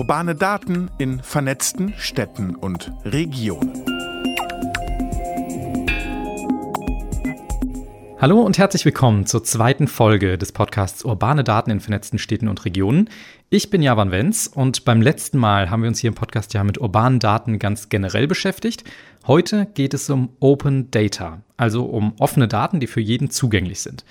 Urbane Daten in vernetzten Städten und Regionen. Hallo und herzlich willkommen zur zweiten Folge des Podcasts Urbane Daten in vernetzten Städten und Regionen. Ich bin Javan Wenz und beim letzten Mal haben wir uns hier im Podcast ja mit urbanen Daten ganz generell beschäftigt. Heute geht es um Open Data, also um offene Daten, die für jeden zugänglich sind.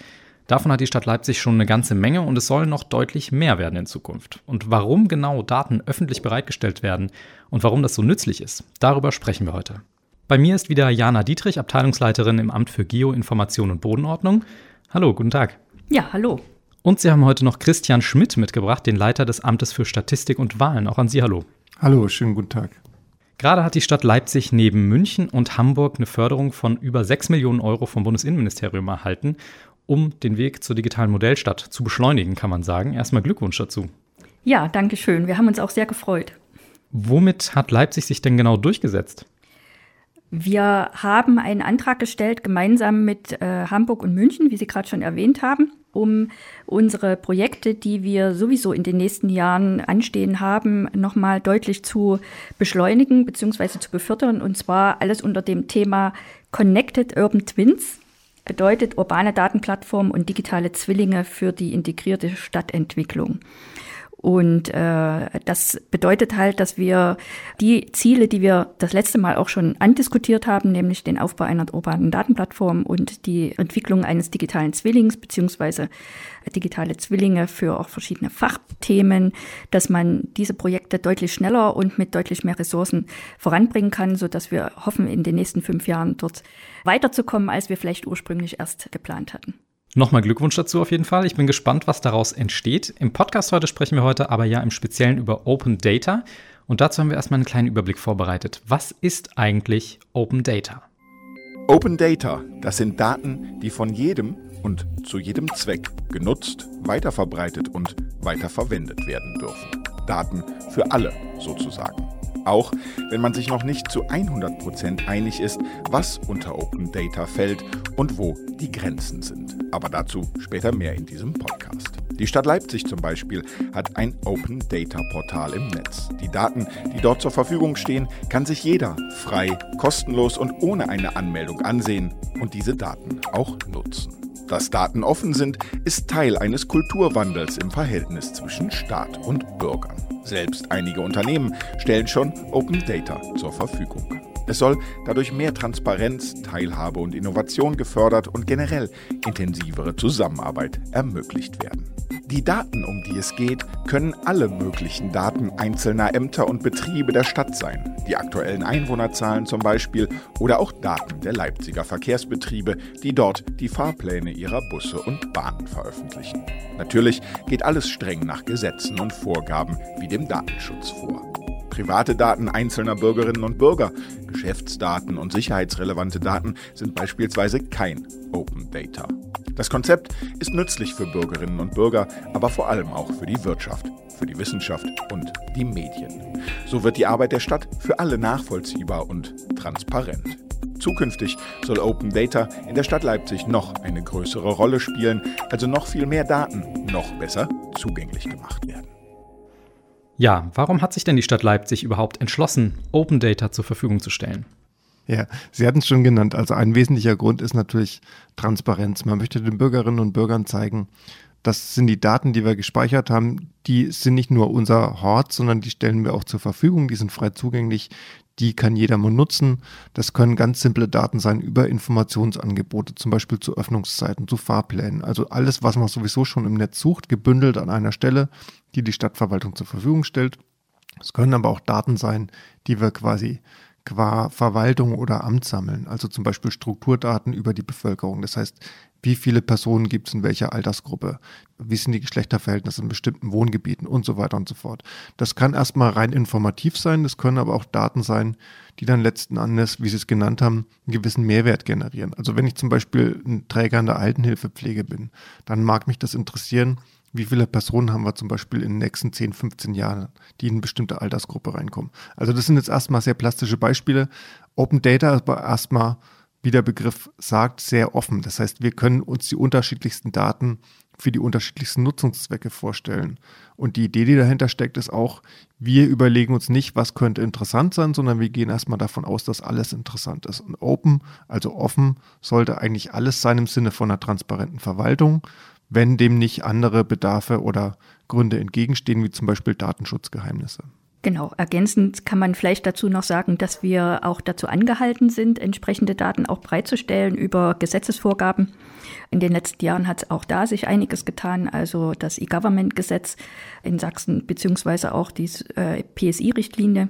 Davon hat die Stadt Leipzig schon eine ganze Menge und es soll noch deutlich mehr werden in Zukunft. Und warum genau Daten öffentlich bereitgestellt werden und warum das so nützlich ist, darüber sprechen wir heute. Bei mir ist wieder Jana Dietrich, Abteilungsleiterin im Amt für Geoinformation und Bodenordnung. Hallo, guten Tag. Ja, hallo. Und Sie haben heute noch Christian Schmidt mitgebracht, den Leiter des Amtes für Statistik und Wahlen. Auch an Sie hallo. Hallo, schönen guten Tag. Gerade hat die Stadt Leipzig neben München und Hamburg eine Förderung von über 6 Millionen Euro vom Bundesinnenministerium erhalten, um den Weg zur digitalen Modellstadt zu beschleunigen, kann man sagen. Erstmal Glückwunsch dazu. Ja, danke schön. Wir haben uns auch sehr gefreut. Womit hat Leipzig sich denn genau durchgesetzt? Wir haben einen Antrag gestellt, gemeinsam mit äh, Hamburg und München, wie Sie gerade schon erwähnt haben, um unsere Projekte, die wir sowieso in den nächsten Jahren anstehen haben, nochmal deutlich zu beschleunigen bzw. zu befördern. Und zwar alles unter dem Thema Connected Urban Twins. Bedeutet urbane Datenplattform und digitale Zwillinge für die integrierte Stadtentwicklung. Und äh, das bedeutet halt, dass wir die Ziele, die wir das letzte Mal auch schon andiskutiert haben, nämlich den Aufbau einer urbanen Datenplattform und die Entwicklung eines digitalen Zwillings beziehungsweise digitale Zwillinge für auch verschiedene Fachthemen, dass man diese Projekte deutlich schneller und mit deutlich mehr Ressourcen voranbringen kann, so dass wir hoffen, in den nächsten fünf Jahren dort weiterzukommen, als wir vielleicht ursprünglich erst geplant hatten. Nochmal Glückwunsch dazu auf jeden Fall. Ich bin gespannt, was daraus entsteht. Im Podcast heute sprechen wir heute aber ja im Speziellen über Open Data. Und dazu haben wir erstmal einen kleinen Überblick vorbereitet. Was ist eigentlich Open Data? Open Data, das sind Daten, die von jedem und zu jedem Zweck genutzt, weiterverbreitet und weiterverwendet werden dürfen. Daten für alle sozusagen. Auch wenn man sich noch nicht zu 100% einig ist, was unter Open Data fällt und wo die Grenzen sind. Aber dazu später mehr in diesem Podcast. Die Stadt Leipzig zum Beispiel hat ein Open Data Portal im Netz. Die Daten, die dort zur Verfügung stehen, kann sich jeder frei, kostenlos und ohne eine Anmeldung ansehen und diese Daten auch nutzen. Dass Daten offen sind, ist Teil eines Kulturwandels im Verhältnis zwischen Staat und Bürgern. Selbst einige Unternehmen stellen schon Open Data zur Verfügung. Es soll dadurch mehr Transparenz, Teilhabe und Innovation gefördert und generell intensivere Zusammenarbeit ermöglicht werden. Die Daten, um die es geht, können alle möglichen Daten einzelner Ämter und Betriebe der Stadt sein. Die aktuellen Einwohnerzahlen zum Beispiel oder auch Daten der Leipziger Verkehrsbetriebe, die dort die Fahrpläne ihrer Busse und Bahnen veröffentlichen. Natürlich geht alles streng nach Gesetzen und Vorgaben wie dem Datenschutz vor. Private Daten einzelner Bürgerinnen und Bürger, Geschäftsdaten und sicherheitsrelevante Daten sind beispielsweise kein Open Data. Das Konzept ist nützlich für Bürgerinnen und Bürger, aber vor allem auch für die Wirtschaft, für die Wissenschaft und die Medien. So wird die Arbeit der Stadt für alle nachvollziehbar und transparent. Zukünftig soll Open Data in der Stadt Leipzig noch eine größere Rolle spielen, also noch viel mehr Daten noch besser zugänglich gemacht werden. Ja, warum hat sich denn die Stadt Leipzig überhaupt entschlossen, Open Data zur Verfügung zu stellen? Ja, Sie hatten es schon genannt. Also ein wesentlicher Grund ist natürlich Transparenz. Man möchte den Bürgerinnen und Bürgern zeigen, das sind die Daten, die wir gespeichert haben, die sind nicht nur unser Hort, sondern die stellen wir auch zur Verfügung, die sind frei zugänglich, die kann jedermann nutzen. Das können ganz simple Daten sein über Informationsangebote, zum Beispiel zu Öffnungszeiten, zu Fahrplänen. Also alles, was man sowieso schon im Netz sucht, gebündelt an einer Stelle, die die Stadtverwaltung zur Verfügung stellt. Es können aber auch Daten sein, die wir quasi qua Verwaltung oder Amt sammeln, also zum Beispiel Strukturdaten über die Bevölkerung. Das heißt, wie viele Personen gibt es in welcher Altersgruppe, wie sind die Geschlechterverhältnisse in bestimmten Wohngebieten und so weiter und so fort. Das kann erstmal rein informativ sein, das können aber auch Daten sein, die dann letzten Endes, wie Sie es genannt haben, einen gewissen Mehrwert generieren. Also wenn ich zum Beispiel ein Träger in der Altenhilfepflege bin, dann mag mich das interessieren, wie viele Personen haben wir zum Beispiel in den nächsten 10, 15 Jahren, die in eine bestimmte Altersgruppe reinkommen. Also das sind jetzt erstmal sehr plastische Beispiele. Open Data ist aber erstmal wie der Begriff sagt, sehr offen. Das heißt, wir können uns die unterschiedlichsten Daten für die unterschiedlichsten Nutzungszwecke vorstellen. Und die Idee, die dahinter steckt, ist auch, wir überlegen uns nicht, was könnte interessant sein, sondern wir gehen erstmal davon aus, dass alles interessant ist. Und open, also offen, sollte eigentlich alles sein im Sinne von einer transparenten Verwaltung, wenn dem nicht andere Bedarfe oder Gründe entgegenstehen, wie zum Beispiel Datenschutzgeheimnisse. Genau, ergänzend kann man vielleicht dazu noch sagen, dass wir auch dazu angehalten sind, entsprechende Daten auch bereitzustellen über Gesetzesvorgaben. In den letzten Jahren hat es auch da sich einiges getan, also das E-Government-Gesetz in Sachsen beziehungsweise auch die äh, PSI-Richtlinie.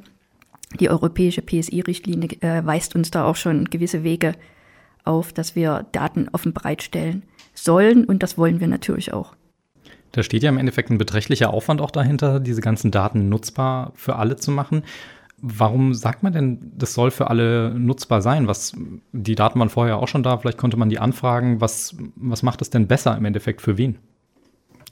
Die europäische PSI-Richtlinie äh, weist uns da auch schon gewisse Wege auf, dass wir Daten offen bereitstellen sollen und das wollen wir natürlich auch. Da steht ja im Endeffekt ein beträchtlicher Aufwand auch dahinter, diese ganzen Daten nutzbar für alle zu machen. Warum sagt man denn, das soll für alle nutzbar sein? Was, die Daten waren vorher auch schon da, vielleicht konnte man die anfragen. Was, was macht es denn besser im Endeffekt für wen?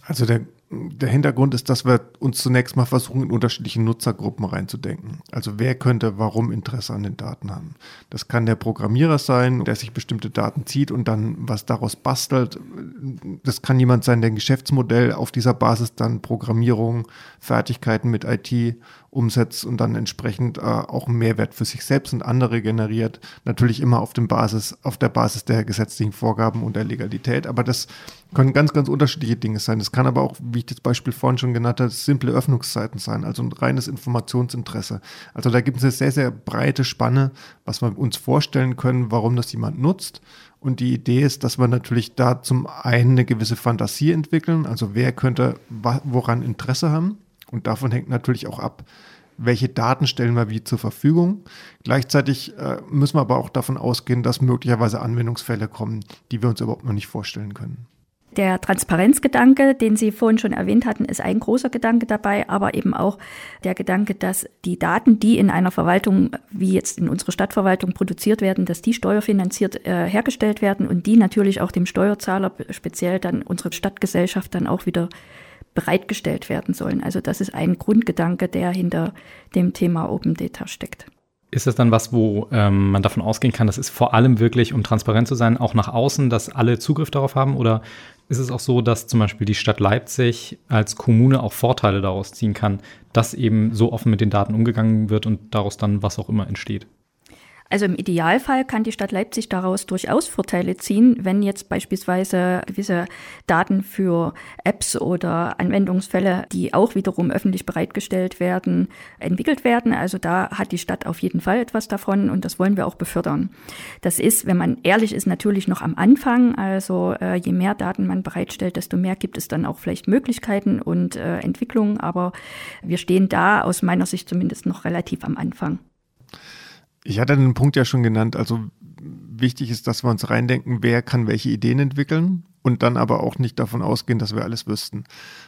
Also der der Hintergrund ist, dass wir uns zunächst mal versuchen, in unterschiedliche Nutzergruppen reinzudenken. Also wer könnte warum Interesse an den Daten haben? Das kann der Programmierer sein, der sich bestimmte Daten zieht und dann was daraus bastelt. Das kann jemand sein, der ein Geschäftsmodell auf dieser Basis dann Programmierung, Fertigkeiten mit IT umsetzt und dann entsprechend äh, auch einen Mehrwert für sich selbst und andere generiert. Natürlich immer auf, dem Basis, auf der Basis der gesetzlichen Vorgaben und der Legalität. Aber das können ganz, ganz unterschiedliche Dinge sein. Das kann aber auch, wie ich das Beispiel vorhin schon genannt habe, simple Öffnungszeiten sein, also ein reines Informationsinteresse. Also da gibt es eine sehr, sehr breite Spanne, was wir uns vorstellen können, warum das jemand nutzt. Und die Idee ist, dass wir natürlich da zum einen eine gewisse Fantasie entwickeln, also wer könnte woran Interesse haben. Und davon hängt natürlich auch ab, welche Daten stellen wir wie zur Verfügung. Gleichzeitig äh, müssen wir aber auch davon ausgehen, dass möglicherweise Anwendungsfälle kommen, die wir uns überhaupt noch nicht vorstellen können. Der Transparenzgedanke, den Sie vorhin schon erwähnt hatten, ist ein großer Gedanke dabei, aber eben auch der Gedanke, dass die Daten, die in einer Verwaltung, wie jetzt in unserer Stadtverwaltung produziert werden, dass die steuerfinanziert äh, hergestellt werden und die natürlich auch dem Steuerzahler, speziell dann unsere Stadtgesellschaft, dann auch wieder bereitgestellt werden sollen. Also das ist ein Grundgedanke, der hinter dem Thema Open Data steckt. Ist das dann was, wo ähm, man davon ausgehen kann, das ist vor allem wirklich, um transparent zu sein, auch nach außen, dass alle Zugriff darauf haben? Oder ist es auch so, dass zum Beispiel die Stadt Leipzig als Kommune auch Vorteile daraus ziehen kann, dass eben so offen mit den Daten umgegangen wird und daraus dann was auch immer entsteht? Also im Idealfall kann die Stadt Leipzig daraus durchaus Vorteile ziehen, wenn jetzt beispielsweise gewisse Daten für Apps oder Anwendungsfälle, die auch wiederum öffentlich bereitgestellt werden, entwickelt werden. Also da hat die Stadt auf jeden Fall etwas davon und das wollen wir auch befördern. Das ist, wenn man ehrlich ist, natürlich noch am Anfang. Also äh, je mehr Daten man bereitstellt, desto mehr gibt es dann auch vielleicht Möglichkeiten und äh, Entwicklungen. Aber wir stehen da aus meiner Sicht zumindest noch relativ am Anfang. Ich hatte den Punkt ja schon genannt. Also wichtig ist, dass wir uns reindenken, wer kann welche Ideen entwickeln und dann aber auch nicht davon ausgehen, dass wir alles wüssten.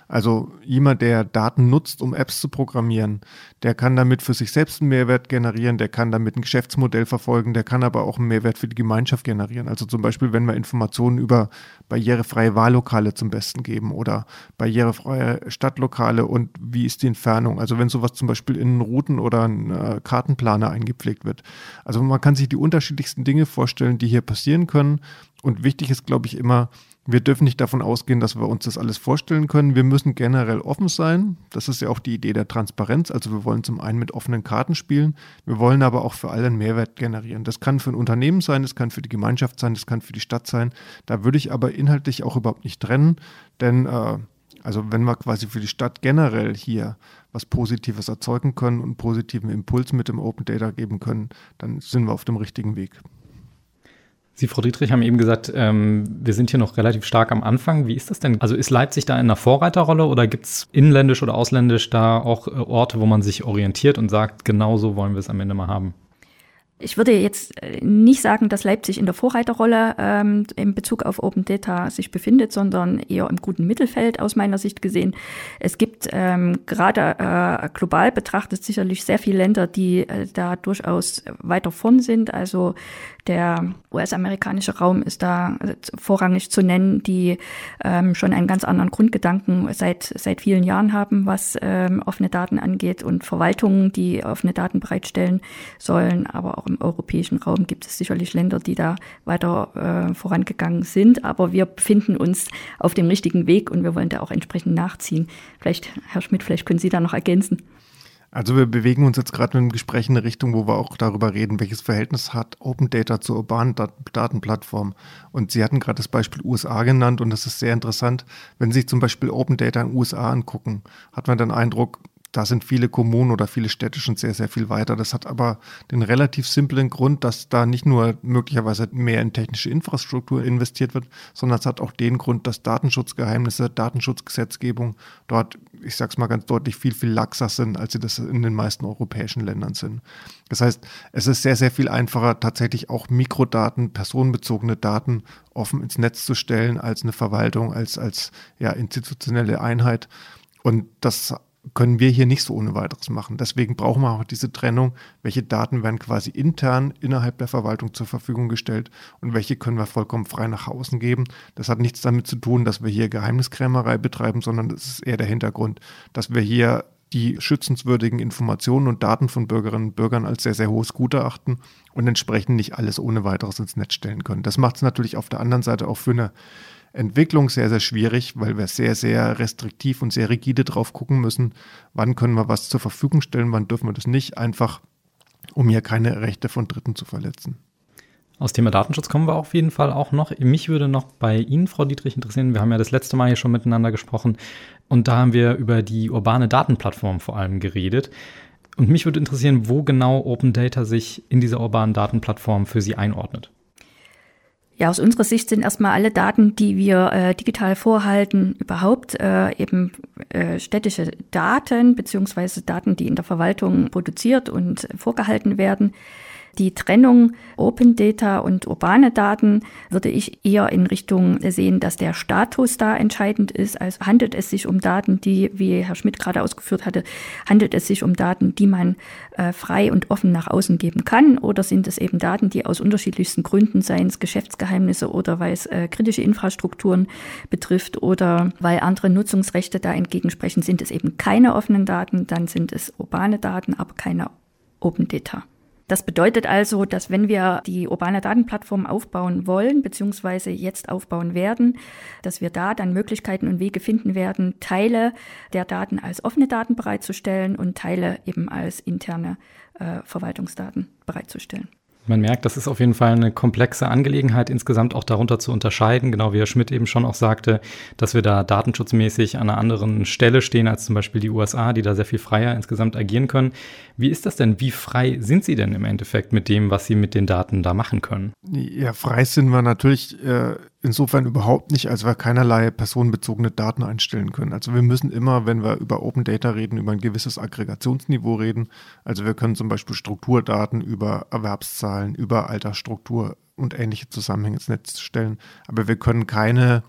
Also jemand, der Daten nutzt, um Apps zu programmieren, der kann damit für sich selbst einen Mehrwert generieren, der kann damit ein Geschäftsmodell verfolgen, der kann aber auch einen Mehrwert für die Gemeinschaft generieren. Also zum Beispiel, wenn wir Informationen über barrierefreie Wahllokale zum Besten geben oder barrierefreie Stadtlokale und wie ist die Entfernung. Also wenn sowas zum Beispiel in Routen oder einen äh, Kartenplaner eingepflegt wird. Also man kann sich die unterschiedlichsten Dinge vorstellen, die hier passieren können. Und wichtig ist, glaube ich, immer, wir dürfen nicht davon ausgehen, dass wir uns das alles vorstellen können. Wir müssen generell offen sein. Das ist ja auch die Idee der Transparenz. Also wir wollen zum einen mit offenen Karten spielen. Wir wollen aber auch für alle einen Mehrwert generieren. Das kann für ein Unternehmen sein, das kann für die Gemeinschaft sein, das kann für die Stadt sein. Da würde ich aber inhaltlich auch überhaupt nicht trennen. Denn äh, also wenn wir quasi für die Stadt generell hier was Positives erzeugen können und positiven Impuls mit dem Open Data geben können, dann sind wir auf dem richtigen Weg. Sie, Frau Dietrich, haben eben gesagt, ähm, wir sind hier noch relativ stark am Anfang. Wie ist das denn? Also ist Leipzig da in einer Vorreiterrolle oder gibt es inländisch oder ausländisch da auch äh, Orte, wo man sich orientiert und sagt, genau so wollen wir es am Ende mal haben? Ich würde jetzt äh, nicht sagen, dass Leipzig in der Vorreiterrolle ähm, in Bezug auf Open Data sich befindet, sondern eher im guten Mittelfeld aus meiner Sicht gesehen. Es gibt ähm, gerade äh, global betrachtet sicherlich sehr viele Länder, die äh, da durchaus weiter vorn sind. Also der US-amerikanische Raum ist da äh, vorrangig zu nennen, die ähm, schon einen ganz anderen Grundgedanken seit, seit vielen Jahren haben, was ähm, offene Daten angeht und Verwaltungen, die offene Daten bereitstellen sollen, aber auch im europäischen Raum gibt es sicherlich Länder, die da weiter äh, vorangegangen sind. Aber wir befinden uns auf dem richtigen Weg und wir wollen da auch entsprechend nachziehen. Vielleicht, Herr Schmidt, vielleicht können Sie da noch ergänzen. Also wir bewegen uns jetzt gerade im Gespräch in eine Richtung, wo wir auch darüber reden, welches Verhältnis hat Open Data zur urbanen Datenplattform. Und Sie hatten gerade das Beispiel USA genannt und das ist sehr interessant. Wenn Sie sich zum Beispiel Open Data in den USA angucken, hat man den Eindruck, da sind viele Kommunen oder viele Städte schon sehr, sehr viel weiter. Das hat aber den relativ simplen Grund, dass da nicht nur möglicherweise mehr in technische Infrastruktur investiert wird, sondern es hat auch den Grund, dass Datenschutzgeheimnisse, Datenschutzgesetzgebung dort, ich sage es mal ganz deutlich, viel, viel laxer sind, als sie das in den meisten europäischen Ländern sind. Das heißt, es ist sehr, sehr viel einfacher, tatsächlich auch Mikrodaten, personenbezogene Daten offen ins Netz zu stellen, als eine Verwaltung, als, als ja, institutionelle Einheit. Und das können wir hier nicht so ohne weiteres machen. Deswegen brauchen wir auch diese Trennung, welche Daten werden quasi intern innerhalb der Verwaltung zur Verfügung gestellt und welche können wir vollkommen frei nach außen geben. Das hat nichts damit zu tun, dass wir hier Geheimniskrämerei betreiben, sondern das ist eher der Hintergrund, dass wir hier die schützenswürdigen Informationen und Daten von Bürgerinnen und Bürgern als sehr, sehr hohes Gut erachten und entsprechend nicht alles ohne weiteres ins Netz stellen können. Das macht es natürlich auf der anderen Seite auch für eine Entwicklung sehr, sehr schwierig, weil wir sehr, sehr restriktiv und sehr rigide drauf gucken müssen, wann können wir was zur Verfügung stellen, wann dürfen wir das nicht, einfach um hier keine Rechte von Dritten zu verletzen. Aus Thema Datenschutz kommen wir auf jeden Fall auch noch. Mich würde noch bei Ihnen, Frau Dietrich, interessieren. Wir haben ja das letzte Mal hier schon miteinander gesprochen und da haben wir über die urbane Datenplattform vor allem geredet. Und mich würde interessieren, wo genau Open Data sich in dieser urbanen Datenplattform für Sie einordnet. Ja, aus unserer Sicht sind erstmal alle Daten, die wir äh, digital vorhalten, überhaupt äh, eben äh, städtische Daten beziehungsweise Daten, die in der Verwaltung produziert und vorgehalten werden. Die Trennung Open Data und urbane Daten würde ich eher in Richtung sehen, dass der Status da entscheidend ist. Also handelt es sich um Daten, die, wie Herr Schmidt gerade ausgeführt hatte, handelt es sich um Daten, die man äh, frei und offen nach außen geben kann? Oder sind es eben Daten, die aus unterschiedlichsten Gründen, seien es Geschäftsgeheimnisse oder weil es äh, kritische Infrastrukturen betrifft oder weil andere Nutzungsrechte da entgegensprechen, sind es eben keine offenen Daten, dann sind es urbane Daten, aber keine Open Data. Das bedeutet also, dass wenn wir die urbane Datenplattform aufbauen wollen, beziehungsweise jetzt aufbauen werden, dass wir da dann Möglichkeiten und Wege finden werden, Teile der Daten als offene Daten bereitzustellen und Teile eben als interne äh, Verwaltungsdaten bereitzustellen. Man merkt, das ist auf jeden Fall eine komplexe Angelegenheit, insgesamt auch darunter zu unterscheiden, genau wie Herr Schmidt eben schon auch sagte, dass wir da datenschutzmäßig an einer anderen Stelle stehen als zum Beispiel die USA, die da sehr viel freier insgesamt agieren können. Wie ist das denn? Wie frei sind Sie denn im Endeffekt mit dem, was Sie mit den Daten da machen können? Ja, frei sind wir natürlich äh, insofern überhaupt nicht, als wir keinerlei personenbezogene Daten einstellen können. Also wir müssen immer, wenn wir über Open Data reden, über ein gewisses Aggregationsniveau reden. Also wir können zum Beispiel Strukturdaten über Erwerbszahlen, über Altersstruktur und ähnliche Zusammenhänge ins Netz stellen. Aber wir können keine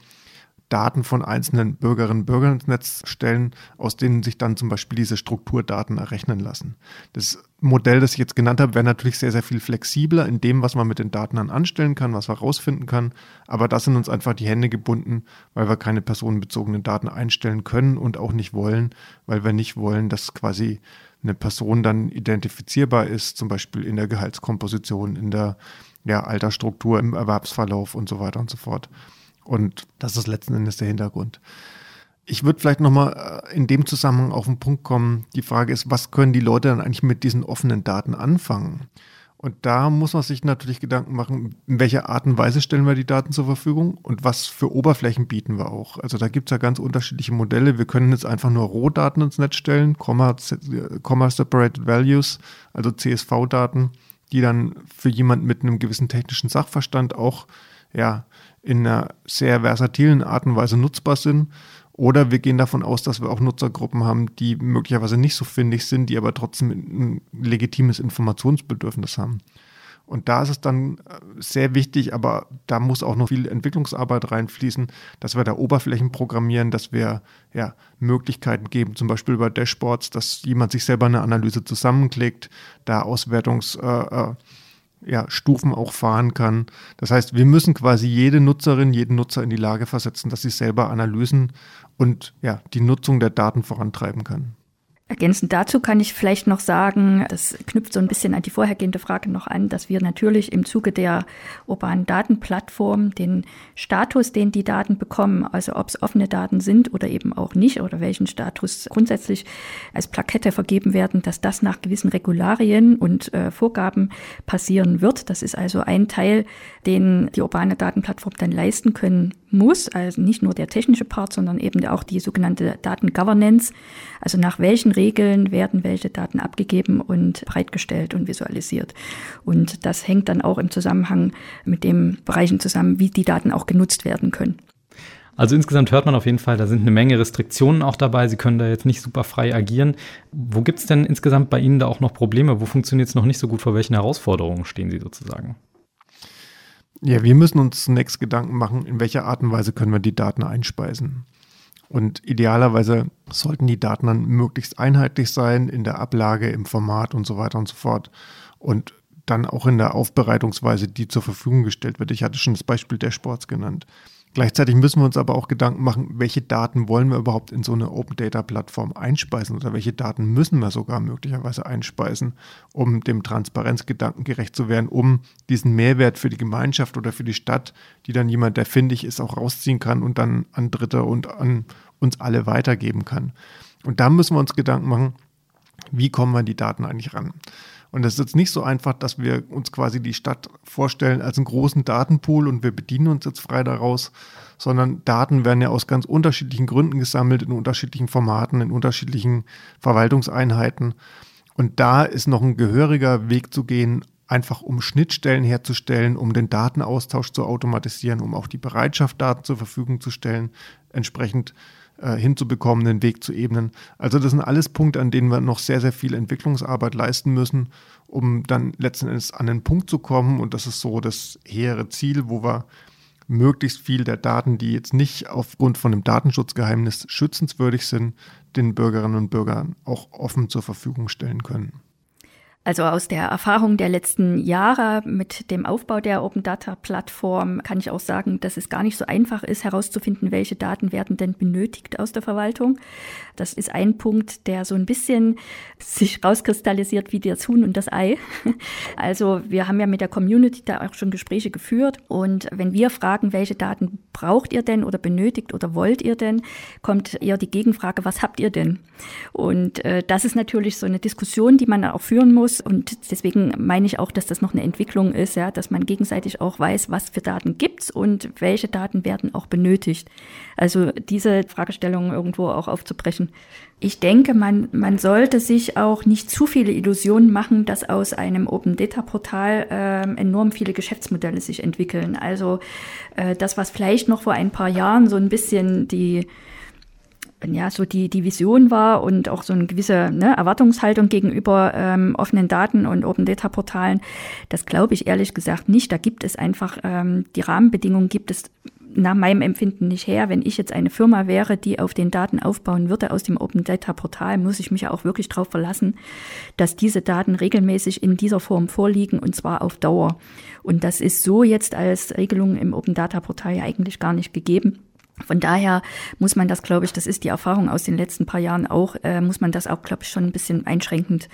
Daten von einzelnen Bürgerinnen und Bürgern ins Netz stellen, aus denen sich dann zum Beispiel diese Strukturdaten errechnen lassen. Das Modell, das ich jetzt genannt habe, wäre natürlich sehr, sehr viel flexibler in dem, was man mit den Daten dann anstellen kann, was man rausfinden kann. Aber da sind uns einfach die Hände gebunden, weil wir keine personenbezogenen Daten einstellen können und auch nicht wollen, weil wir nicht wollen, dass quasi eine Person dann identifizierbar ist, zum Beispiel in der Gehaltskomposition, in der ja, Altersstruktur, im Erwerbsverlauf und so weiter und so fort. Und das ist letzten Endes der Hintergrund. Ich würde vielleicht nochmal äh, in dem Zusammenhang auf den Punkt kommen. Die Frage ist, was können die Leute dann eigentlich mit diesen offenen Daten anfangen? Und da muss man sich natürlich Gedanken machen, in welcher Art und Weise stellen wir die Daten zur Verfügung und was für Oberflächen bieten wir auch. Also da gibt es ja ganz unterschiedliche Modelle. Wir können jetzt einfach nur Rohdaten ins Netz stellen, Comma, Comma Separated Values, also CSV-Daten, die dann für jemanden mit einem gewissen technischen Sachverstand auch ja, in einer sehr versatilen Art und Weise nutzbar sind. Oder wir gehen davon aus, dass wir auch Nutzergruppen haben, die möglicherweise nicht so findig sind, die aber trotzdem ein legitimes Informationsbedürfnis haben. Und da ist es dann äh, sehr wichtig, aber da muss auch noch viel Entwicklungsarbeit reinfließen, dass wir da Oberflächen programmieren, dass wir ja, Möglichkeiten geben, zum Beispiel über Dashboards, dass jemand sich selber eine Analyse zusammenklickt, da Auswertungs- äh, äh ja, Stufen auch fahren kann. Das heißt, wir müssen quasi jede Nutzerin, jeden Nutzer in die Lage versetzen, dass sie selber Analysen und ja, die Nutzung der Daten vorantreiben kann. Ergänzend dazu kann ich vielleicht noch sagen, das knüpft so ein bisschen an die vorhergehende Frage noch an, dass wir natürlich im Zuge der urbanen Datenplattform den Status, den die Daten bekommen, also ob es offene Daten sind oder eben auch nicht oder welchen Status grundsätzlich als Plakette vergeben werden, dass das nach gewissen Regularien und äh, Vorgaben passieren wird. Das ist also ein Teil, den die urbane Datenplattform dann leisten können muss, also nicht nur der technische Part, sondern eben auch die sogenannte Datengovernance, also nach welchen Regeln werden welche Daten abgegeben und bereitgestellt und visualisiert. Und das hängt dann auch im Zusammenhang mit den Bereichen zusammen, wie die Daten auch genutzt werden können. Also insgesamt hört man auf jeden Fall, da sind eine Menge Restriktionen auch dabei. Sie können da jetzt nicht super frei agieren. Wo gibt es denn insgesamt bei Ihnen da auch noch Probleme? Wo funktioniert es noch nicht so gut? Vor welchen Herausforderungen stehen Sie sozusagen? Ja, wir müssen uns zunächst Gedanken machen, in welcher Art und Weise können wir die Daten einspeisen. Und idealerweise sollten die Daten dann möglichst einheitlich sein in der Ablage, im Format und so weiter und so fort. Und dann auch in der Aufbereitungsweise, die zur Verfügung gestellt wird. Ich hatte schon das Beispiel Sports genannt. Gleichzeitig müssen wir uns aber auch Gedanken machen, welche Daten wollen wir überhaupt in so eine Open Data Plattform einspeisen oder welche Daten müssen wir sogar möglicherweise einspeisen, um dem Transparenzgedanken gerecht zu werden, um diesen Mehrwert für die Gemeinschaft oder für die Stadt, die dann jemand, der findig ist, auch rausziehen kann und dann an Dritte und an uns alle weitergeben kann. Und da müssen wir uns Gedanken machen, wie kommen wir an die Daten eigentlich ran? Und es ist jetzt nicht so einfach, dass wir uns quasi die Stadt vorstellen als einen großen Datenpool und wir bedienen uns jetzt frei daraus, sondern Daten werden ja aus ganz unterschiedlichen Gründen gesammelt, in unterschiedlichen Formaten, in unterschiedlichen Verwaltungseinheiten. Und da ist noch ein gehöriger Weg zu gehen, einfach um Schnittstellen herzustellen, um den Datenaustausch zu automatisieren, um auch die Bereitschaft, Daten zur Verfügung zu stellen, entsprechend äh, hinzubekommen, den Weg zu ebnen. Also das sind alles Punkte, an denen wir noch sehr, sehr viel Entwicklungsarbeit leisten müssen, um dann letzten Endes an den Punkt zu kommen. Und das ist so das hehre Ziel, wo wir möglichst viel der Daten, die jetzt nicht aufgrund von einem Datenschutzgeheimnis schützenswürdig sind, den Bürgerinnen und Bürgern auch offen zur Verfügung stellen können. Also aus der Erfahrung der letzten Jahre mit dem Aufbau der Open Data Plattform kann ich auch sagen, dass es gar nicht so einfach ist, herauszufinden, welche Daten werden denn benötigt aus der Verwaltung. Das ist ein Punkt, der so ein bisschen sich rauskristallisiert wie das Huhn und das Ei. Also wir haben ja mit der Community da auch schon Gespräche geführt und wenn wir fragen, welche Daten braucht ihr denn oder benötigt oder wollt ihr denn, kommt eher die Gegenfrage, was habt ihr denn? Und äh, das ist natürlich so eine Diskussion, die man auch führen muss. Und deswegen meine ich auch, dass das noch eine Entwicklung ist, ja, dass man gegenseitig auch weiß, was für Daten gibt's und welche Daten werden auch benötigt. Also diese Fragestellung irgendwo auch aufzubrechen. Ich denke, man, man sollte sich auch nicht zu viele Illusionen machen, dass aus einem Open Data Portal äh, enorm viele Geschäftsmodelle sich entwickeln. Also äh, das, was vielleicht noch vor ein paar Jahren so ein bisschen die ja, so die, die Vision war und auch so eine gewisse ne, Erwartungshaltung gegenüber ähm, offenen Daten und Open Data Portalen, das glaube ich ehrlich gesagt nicht. Da gibt es einfach, ähm, die Rahmenbedingungen gibt es nach meinem Empfinden nicht her. Wenn ich jetzt eine Firma wäre, die auf den Daten aufbauen würde aus dem Open Data Portal, muss ich mich auch wirklich darauf verlassen, dass diese Daten regelmäßig in dieser Form vorliegen und zwar auf Dauer. Und das ist so jetzt als Regelung im Open Data Portal ja eigentlich gar nicht gegeben. Von daher muss man das, glaube ich, das ist die Erfahrung aus den letzten paar Jahren auch, äh, muss man das auch, glaube ich, schon ein bisschen einschränkend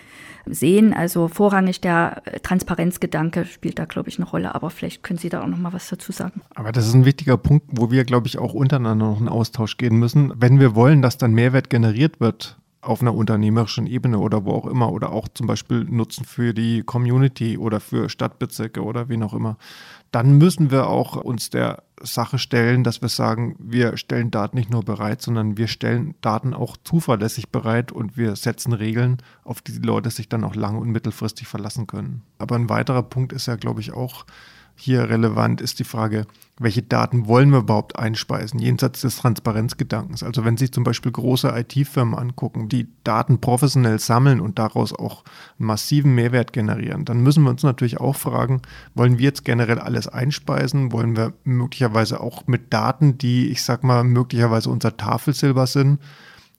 sehen. Also vorrangig der Transparenzgedanke spielt da, glaube ich, eine Rolle. Aber vielleicht können Sie da auch noch mal was dazu sagen. Aber das ist ein wichtiger Punkt, wo wir, glaube ich, auch untereinander noch in Austausch gehen müssen. Wenn wir wollen, dass dann Mehrwert generiert wird auf einer unternehmerischen Ebene oder wo auch immer oder auch zum Beispiel Nutzen für die Community oder für Stadtbezirke oder wen auch immer, dann müssen wir auch uns der Sache stellen, dass wir sagen, wir stellen Daten nicht nur bereit, sondern wir stellen Daten auch zuverlässig bereit und wir setzen Regeln, auf die die Leute sich dann auch lang- und mittelfristig verlassen können. Aber ein weiterer Punkt ist ja, glaube ich, auch, hier relevant ist die Frage, welche Daten wollen wir überhaupt einspeisen, jenseits des Transparenzgedankens. Also wenn Sie zum Beispiel große IT-Firmen angucken, die Daten professionell sammeln und daraus auch einen massiven Mehrwert generieren, dann müssen wir uns natürlich auch fragen, wollen wir jetzt generell alles einspeisen? Wollen wir möglicherweise auch mit Daten, die, ich sag mal, möglicherweise unser Tafelsilber sind,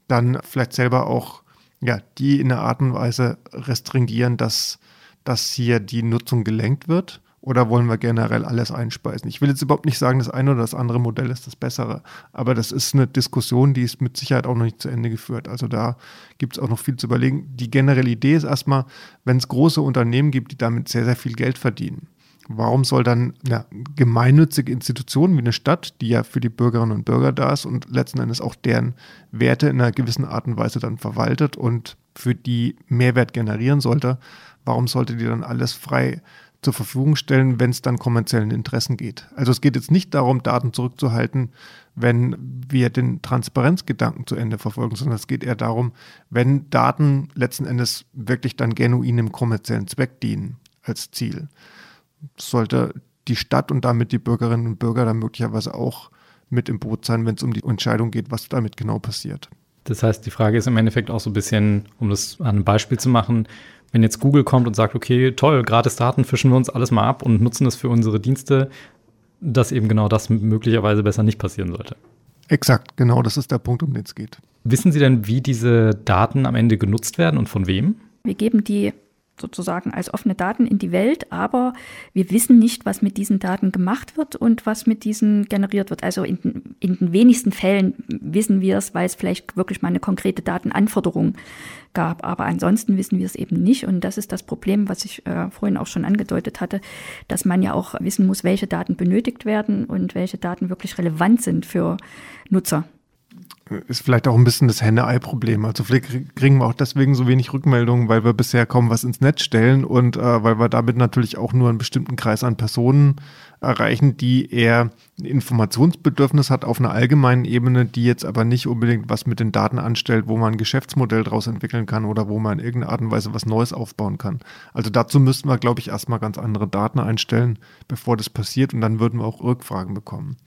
dann vielleicht selber auch, ja, die in einer Art und Weise restringieren, dass, dass hier die Nutzung gelenkt wird? Oder wollen wir generell alles einspeisen? Ich will jetzt überhaupt nicht sagen, das eine oder das andere Modell ist das bessere. Aber das ist eine Diskussion, die ist mit Sicherheit auch noch nicht zu Ende geführt. Also da gibt es auch noch viel zu überlegen. Die generelle Idee ist erstmal, wenn es große Unternehmen gibt, die damit sehr, sehr viel Geld verdienen. Warum soll dann eine gemeinnützige Institution wie eine Stadt, die ja für die Bürgerinnen und Bürger da ist und letzten Endes auch deren Werte in einer gewissen Art und Weise dann verwaltet und für die Mehrwert generieren sollte, warum sollte die dann alles frei zur Verfügung stellen, wenn es dann kommerziellen Interessen geht. Also es geht jetzt nicht darum, Daten zurückzuhalten, wenn wir den Transparenzgedanken zu Ende verfolgen, sondern es geht eher darum, wenn Daten letzten Endes wirklich dann genuin im kommerziellen Zweck dienen als Ziel. Sollte die Stadt und damit die Bürgerinnen und Bürger dann möglicherweise auch mit im Boot sein, wenn es um die Entscheidung geht, was damit genau passiert. Das heißt, die Frage ist im Endeffekt auch so ein bisschen, um das an einem Beispiel zu machen, wenn jetzt Google kommt und sagt, okay, toll, gratis Daten fischen wir uns alles mal ab und nutzen das für unsere Dienste, dass eben genau das möglicherweise besser nicht passieren sollte. Exakt, genau, das ist der Punkt, um den es geht. Wissen Sie denn, wie diese Daten am Ende genutzt werden und von wem? Wir geben die sozusagen als offene Daten in die Welt, aber wir wissen nicht, was mit diesen Daten gemacht wird und was mit diesen generiert wird. Also in, in den wenigsten Fällen wissen wir es, weil es vielleicht wirklich mal eine konkrete Datenanforderung gab. Aber ansonsten wissen wir es eben nicht. Und das ist das Problem, was ich äh, vorhin auch schon angedeutet hatte, dass man ja auch wissen muss, welche Daten benötigt werden und welche Daten wirklich relevant sind für Nutzer ist vielleicht auch ein bisschen das Henne-Ei-Problem. Also vielleicht kriegen wir auch deswegen so wenig Rückmeldungen, weil wir bisher kaum was ins Netz stellen und äh, weil wir damit natürlich auch nur einen bestimmten Kreis an Personen erreichen, die eher ein Informationsbedürfnis hat auf einer allgemeinen Ebene, die jetzt aber nicht unbedingt was mit den Daten anstellt, wo man ein Geschäftsmodell daraus entwickeln kann oder wo man in irgendeiner Art und Weise was Neues aufbauen kann. Also dazu müssten wir, glaube ich, erstmal ganz andere Daten einstellen, bevor das passiert und dann würden wir auch Rückfragen bekommen.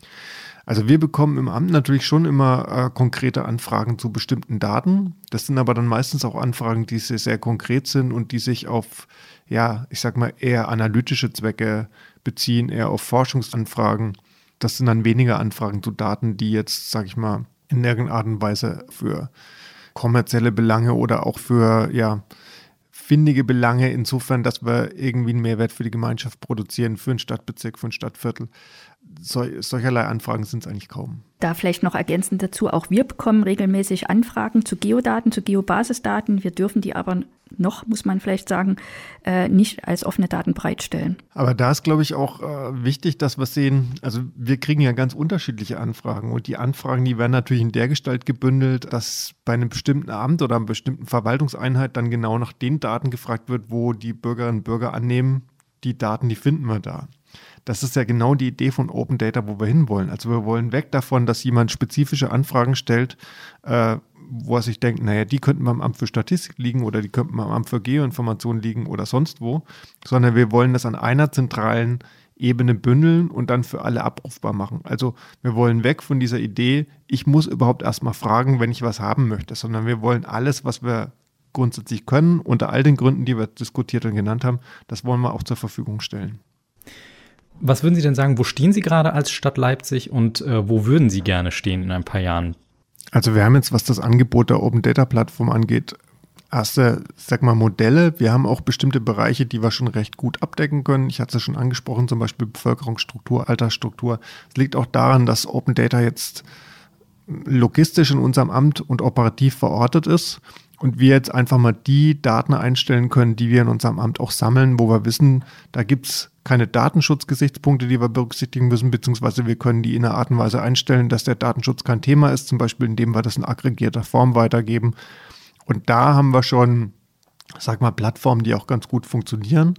Also wir bekommen im Amt natürlich schon immer äh, konkrete Anfragen zu bestimmten Daten. Das sind aber dann meistens auch Anfragen, die sehr, sehr konkret sind und die sich auf, ja, ich sag mal, eher analytische Zwecke beziehen, eher auf Forschungsanfragen. Das sind dann weniger Anfragen zu Daten, die jetzt, sag ich mal, in irgendeiner Art und Weise für kommerzielle Belange oder auch für, ja, findige Belange insofern, dass wir irgendwie einen Mehrwert für die Gemeinschaft produzieren, für einen Stadtbezirk, für ein Stadtviertel sol solcherlei Anfragen sind es eigentlich kaum. Da vielleicht noch ergänzend dazu, auch wir bekommen regelmäßig Anfragen zu Geodaten, zu Geobasisdaten. Wir dürfen die aber noch, muss man vielleicht sagen, äh, nicht als offene Daten bereitstellen. Aber da ist, glaube ich, auch äh, wichtig, dass wir sehen, also wir kriegen ja ganz unterschiedliche Anfragen und die Anfragen, die werden natürlich in der Gestalt gebündelt, dass bei einem bestimmten Amt oder einer bestimmten Verwaltungseinheit dann genau nach den Daten gefragt wird, wo die Bürgerinnen und Bürger annehmen, die Daten, die finden wir da. Das ist ja genau die Idee von Open Data, wo wir hinwollen. Also wir wollen weg davon, dass jemand spezifische Anfragen stellt, äh, wo er sich denkt, naja, die könnten beim Amt für Statistik liegen oder die könnten beim Amt für Geoinformation liegen oder sonst wo, sondern wir wollen das an einer zentralen Ebene bündeln und dann für alle abrufbar machen. Also wir wollen weg von dieser Idee, ich muss überhaupt erstmal fragen, wenn ich was haben möchte, sondern wir wollen alles, was wir grundsätzlich können, unter all den Gründen, die wir diskutiert und genannt haben, das wollen wir auch zur Verfügung stellen. Was würden Sie denn sagen, wo stehen Sie gerade als Stadt Leipzig und äh, wo würden Sie gerne stehen in ein paar Jahren? Also wir haben jetzt, was das Angebot der Open Data Plattform angeht, erste, sag mal, Modelle. Wir haben auch bestimmte Bereiche, die wir schon recht gut abdecken können. Ich hatte es schon angesprochen, zum Beispiel Bevölkerungsstruktur, Altersstruktur. Es liegt auch daran, dass Open Data jetzt logistisch in unserem Amt und operativ verortet ist und wir jetzt einfach mal die Daten einstellen können, die wir in unserem Amt auch sammeln, wo wir wissen, da gibt es keine Datenschutzgesichtspunkte, die wir berücksichtigen müssen, beziehungsweise wir können die in einer Art und Weise einstellen, dass der Datenschutz kein Thema ist, zum Beispiel indem wir das in aggregierter Form weitergeben. Und da haben wir schon, sag mal, Plattformen, die auch ganz gut funktionieren.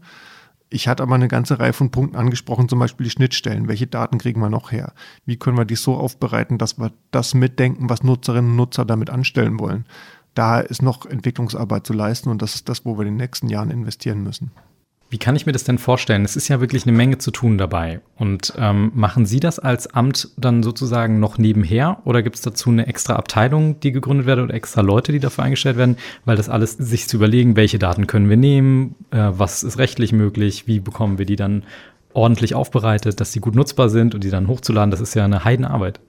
Ich hatte aber eine ganze Reihe von Punkten angesprochen, zum Beispiel die Schnittstellen. Welche Daten kriegen wir noch her? Wie können wir die so aufbereiten, dass wir das mitdenken, was Nutzerinnen und Nutzer damit anstellen wollen? Da ist noch Entwicklungsarbeit zu leisten und das ist das, wo wir in den nächsten Jahren investieren müssen. Wie kann ich mir das denn vorstellen? Es ist ja wirklich eine Menge zu tun dabei. Und ähm, machen Sie das als Amt dann sozusagen noch nebenher oder gibt es dazu eine extra Abteilung, die gegründet wird oder extra Leute, die dafür eingestellt werden, weil das alles sich zu überlegen, welche Daten können wir nehmen, äh, was ist rechtlich möglich, wie bekommen wir die dann ordentlich aufbereitet, dass sie gut nutzbar sind und die dann hochzuladen, das ist ja eine Heidenarbeit.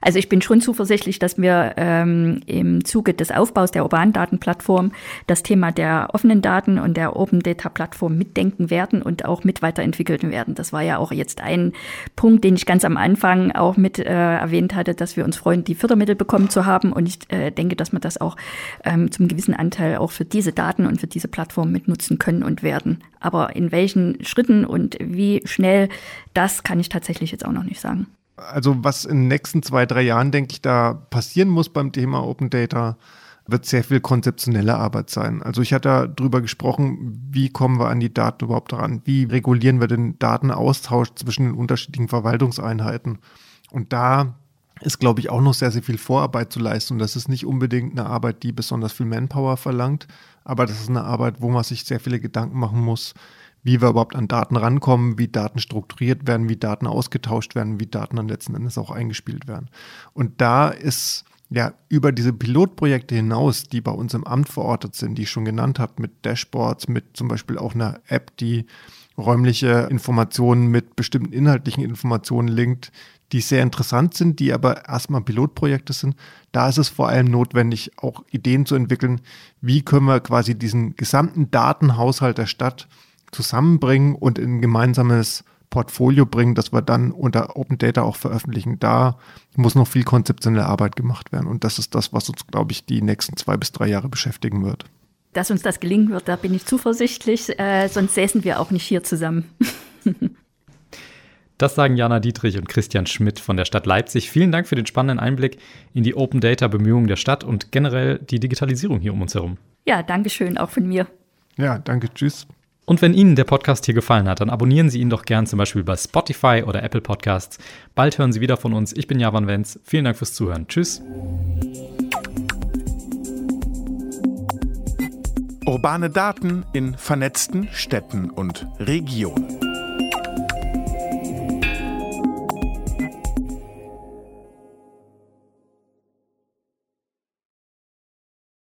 Also ich bin schon zuversichtlich, dass wir ähm, im Zuge des Aufbaus der urbanen Datenplattform das Thema der offenen Daten und der Open Data Plattform mitdenken werden und auch mit weiterentwickeln werden. Das war ja auch jetzt ein Punkt, den ich ganz am Anfang auch mit äh, erwähnt hatte, dass wir uns freuen, die Fördermittel bekommen zu haben. Und ich äh, denke, dass wir das auch ähm, zum gewissen Anteil auch für diese Daten und für diese Plattform mitnutzen können und werden. Aber in welchen Schritten und wie schnell, das kann ich tatsächlich jetzt auch noch nicht sagen. Also was in den nächsten zwei, drei Jahren, denke ich, da passieren muss beim Thema Open Data, wird sehr viel konzeptionelle Arbeit sein. Also ich hatte darüber gesprochen, wie kommen wir an die Daten überhaupt ran? Wie regulieren wir den Datenaustausch zwischen den unterschiedlichen Verwaltungseinheiten? Und da ist, glaube ich, auch noch sehr, sehr viel Vorarbeit zu leisten. Und das ist nicht unbedingt eine Arbeit, die besonders viel Manpower verlangt, aber das ist eine Arbeit, wo man sich sehr viele Gedanken machen muss, wie wir überhaupt an Daten rankommen, wie Daten strukturiert werden, wie Daten ausgetauscht werden, wie Daten dann letzten Endes auch eingespielt werden. Und da ist ja über diese Pilotprojekte hinaus, die bei uns im Amt verortet sind, die ich schon genannt habe, mit Dashboards, mit zum Beispiel auch einer App, die räumliche Informationen mit bestimmten inhaltlichen Informationen linkt, die sehr interessant sind, die aber erstmal Pilotprojekte sind. Da ist es vor allem notwendig, auch Ideen zu entwickeln, wie können wir quasi diesen gesamten Datenhaushalt der Stadt zusammenbringen und in ein gemeinsames Portfolio bringen, das wir dann unter Open Data auch veröffentlichen. Da muss noch viel konzeptionelle Arbeit gemacht werden. Und das ist das, was uns, glaube ich, die nächsten zwei bis drei Jahre beschäftigen wird. Dass uns das gelingen wird, da bin ich zuversichtlich. Äh, sonst säßen wir auch nicht hier zusammen. Das sagen Jana Dietrich und Christian Schmidt von der Stadt Leipzig. Vielen Dank für den spannenden Einblick in die Open Data Bemühungen der Stadt und generell die Digitalisierung hier um uns herum. Ja, danke schön, auch von mir. Ja, danke, tschüss. Und wenn Ihnen der Podcast hier gefallen hat, dann abonnieren Sie ihn doch gern zum Beispiel bei Spotify oder Apple Podcasts. Bald hören Sie wieder von uns. Ich bin Javan Wenz. Vielen Dank fürs Zuhören. Tschüss. Urbane Daten in vernetzten Städten und Regionen.